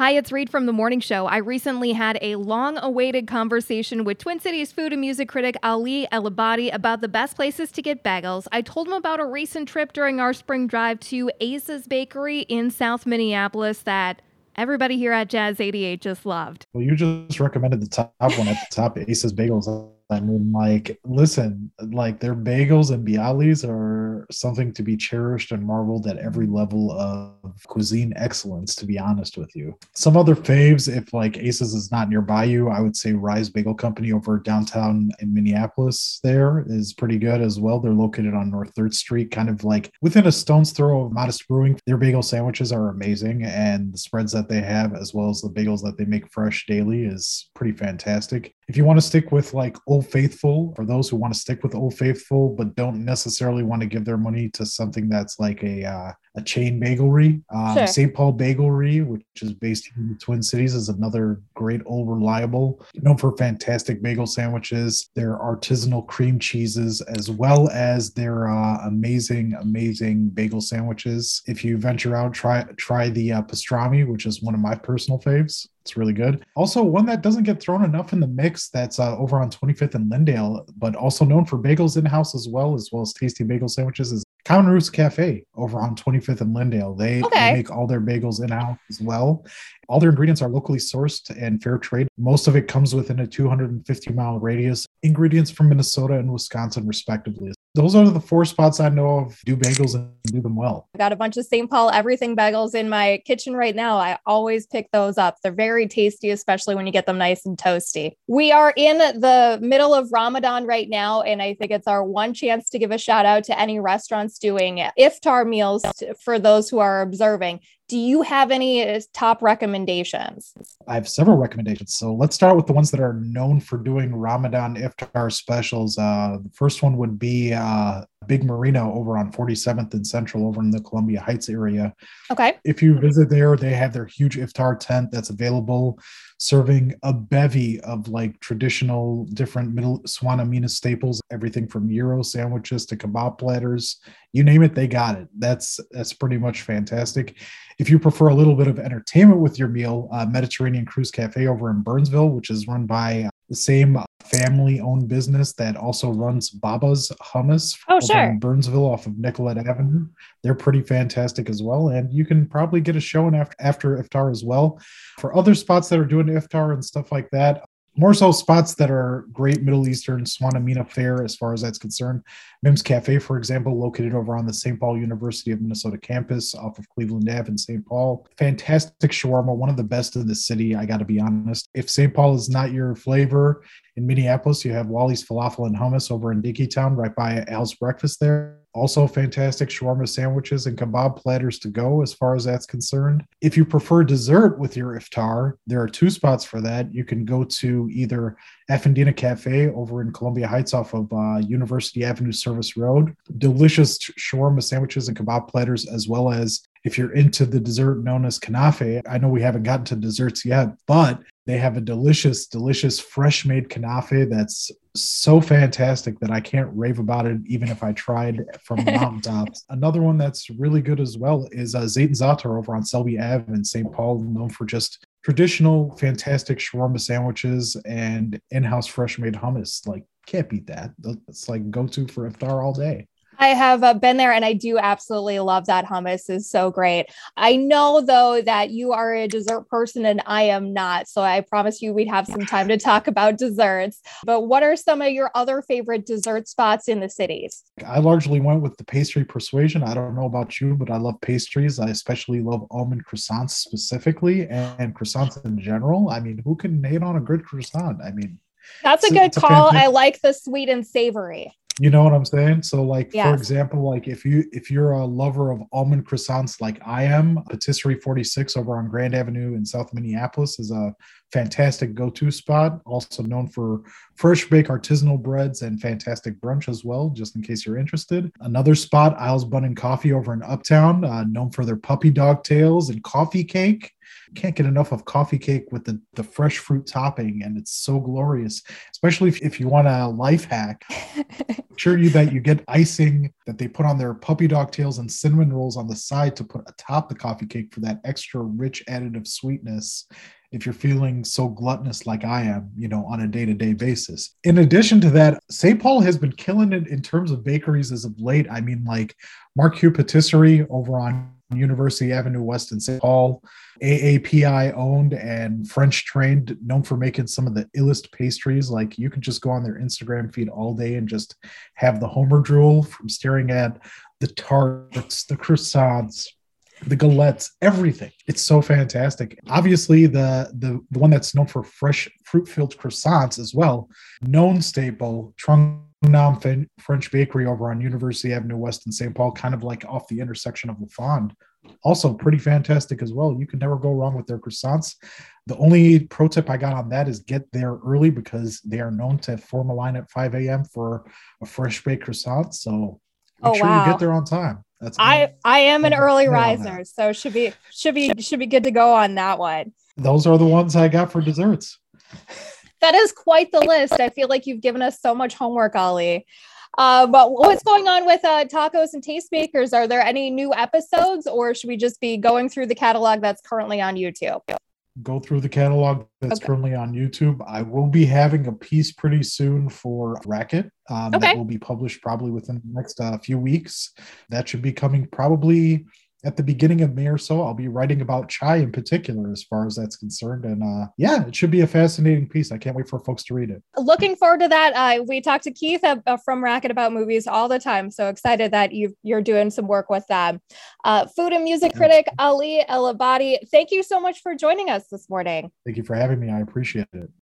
Hi, it's Reed from The Morning Show. I recently had a long awaited conversation with Twin Cities food and music critic Ali Elabbady about the best places to get bagels. I told him about a recent trip during our spring drive to Asa's Bakery in South Minneapolis that everybody here at Jazz 88 just loved. Well, you just recommended the top one at the top, Asa's Bagels. I mean, like, listen, like their bagels and bialys are something to be cherished and marveled at every level of cuisine excellence, to be honest with you. Some other faves, if like Asa's is not nearby you, I would say Rise Bagel Company over downtown in Minneapolis there is pretty good as well. They're located on North 3rd Street, kind of like within a stone's throw of Modist Brewing. Their bagel sandwiches are amazing, and the spreads that they have, as well as the bagels that they make fresh daily, is pretty fantastic. If you want to stick with like Old Faithful, for those who want to stick with Old Faithful but don't necessarily want to give their money to something that's like a uh, a chain bagelry, um, Sure. St. Paul Bagelry, which is based in the Twin Cities, is another great old reliable, known for fantastic bagel sandwiches, their artisanal cream cheeses, as well as their uh, amazing, amazing bagel sandwiches. If you venture out, try try the uh, pastrami, which is one of my personal faves. It's really good. Also, one that doesn't get thrown enough in the mix that's uh, over on 25th and Lyndale, but also known for bagels in house as well, as well as tasty bagel sandwiches, is Common Roots Cafe over on 25th and Lyndale. They, Okay. they make all their bagels in house as well. All their ingredients are locally sourced and fair trade. Most of it comes within a 250 mile radius. Ingredients from Minnesota and Wisconsin, respectively. Those are the four spots I know of. Do bagels and do them well. I got a bunch of St. Paul everything bagels in my kitchen right now. I always pick those up. They're very tasty, especially when you get them nice and toasty. We are in the middle of Ramadan right now, and I think it's our one chance to give a shout out to any restaurants doing iftar meals for those who are observing. Do you have any uh, top recommendations? I have several recommendations. So let's start with the ones that are known for doing Ramadan iftar specials. Uh, the first one would be uh, Big Marina over on 47th and Central over in the Columbia Heights area. Okay. If you visit there, they have their huge iftar tent that's available, serving a bevy of like traditional different middle Swanamina staples, everything from gyro sandwiches to kebab platters. You name it, they got it. That's that's pretty much fantastic. If you prefer a little bit of entertainment with your meal, uh, Mediterranean Cruise Cafe over in Burnsville, which is run by the same family owned business that also runs Baba's Hummus Oh, sure. in Burnsville off of Nicollet Avenue. They're pretty fantastic as well. And you can probably get a show in after, after Iftar as well. For other spots that are doing Iftar and stuff like that, more so spots that are great Middle Eastern Swanamina fare as far as that's concerned. Mims Cafe, for example, located over on the St. Paul University of Minnesota campus off of Cleveland Ave in St. Paul. Fantastic shawarma, one of the best in the city, I got to be honest. If St. Paul is not your flavor, in Minneapolis, you have Wally's Falafel and Hummus over in Dinkytown, right by Al's Breakfast there. Also, fantastic shawarma sandwiches and kebab platters to go as far as that's concerned. If you prefer dessert with your iftar, there are two spots for that. You can go to either Affendina Cafe over in Columbia Heights off of uh, University Avenue Service Road. Delicious shawarma sandwiches and kebab platters, as well as if you're into the dessert known as kanafe. I know we haven't gotten to desserts yet, but they have a delicious, delicious fresh made kanafe that's so fantastic that I can't rave about it even if I tried from the mountaintops. Another one that's really good as well is uh, Zayt and Zatar over on Selby Ave in St. Paul, known for just traditional, fantastic shawarma sandwiches and in-house fresh made hummus. Like, can't beat that. It's like go to for iftar all day. I have uh, been there and I do absolutely love that hummus is so great. I know though that you are a dessert person and I am not. So I promise you we'd have some time to talk about desserts. But what are some of your other favorite dessert spots in the cities? I largely went with the pastry persuasion. I don't know about you, but I love pastries. I especially love almond croissants specifically and, croissants in general. I mean, who can hate on a good croissant? I mean, That's a good a call. I like the sweet and savory. You know what I'm saying? So like for example, like if you if you're a lover of almond croissants like I am, Patisserie 46 over on Grand Avenue in South Minneapolis is a fantastic go-to spot, also known for fresh bake artisanal breads and fantastic brunch as well, just in case you're interested. Another spot, Isles Bun and Coffee over in Uptown, uh, known for their puppy dog tails and coffee cake. Can't get enough of coffee cake with the, the fresh fruit topping, and it's so glorious. Especially if, if you want a life hack, sure you that you get icing that they put on their puppy dog tails and cinnamon rolls on the side to put atop the coffee cake for that extra rich additive sweetness if you're feeling so gluttonous like I am, you know, on a day to day basis. In addition to that, St. Paul has been killing it in terms of bakeries as of late. I mean, like Marc Heu Patisserie over on University Avenue West in St. Paul, AAPI owned and French trained, known for making some of the illest pastries. Like you can just go on their Instagram feed all day and just have the Homer drool from staring at the tarts, the croissants, the galettes, everything. It's so fantastic. Obviously, the the, the one that's known for fresh fruit filled croissants as well, known staple, Trung Nam French Bakery over on University Avenue West in St. Paul, kind of like off the intersection of Lafond. Also, pretty fantastic as well. You can never go wrong with their croissants. The only pro tip I got on that is get there early because they are known to form a line at 5 a.m. for a fresh baked croissant. So make oh, sure wow. you get there on time. That's I I am an early riser, so should be should be should be good to go on that one. Those are the ones I got for desserts. that is quite the list. I feel like you've given us so much homework, Ali. Uh, but what's going on with uh, tacos and tastemakers? Are there any new episodes, or should we just be going through the catalog that's currently on YouTube? go through the catalog that's okay. currently on YouTube. I will be having a piece pretty soon for Racket um, okay. that will be published probably within the next uh, few weeks. That should be coming probably at the beginning of May or so, I'll be writing about chai in particular, as far as that's concerned. And uh, yeah, it should be a fascinating piece. I can't wait for folks to read it. Looking forward to that. Uh, we talk to Keith uh, from Racket about movies all the time. So excited that you are doing some work with them. Uh, food and music critic Ali Elabbady, thank you so much for joining us this morning. Thank you for having me. I appreciate it.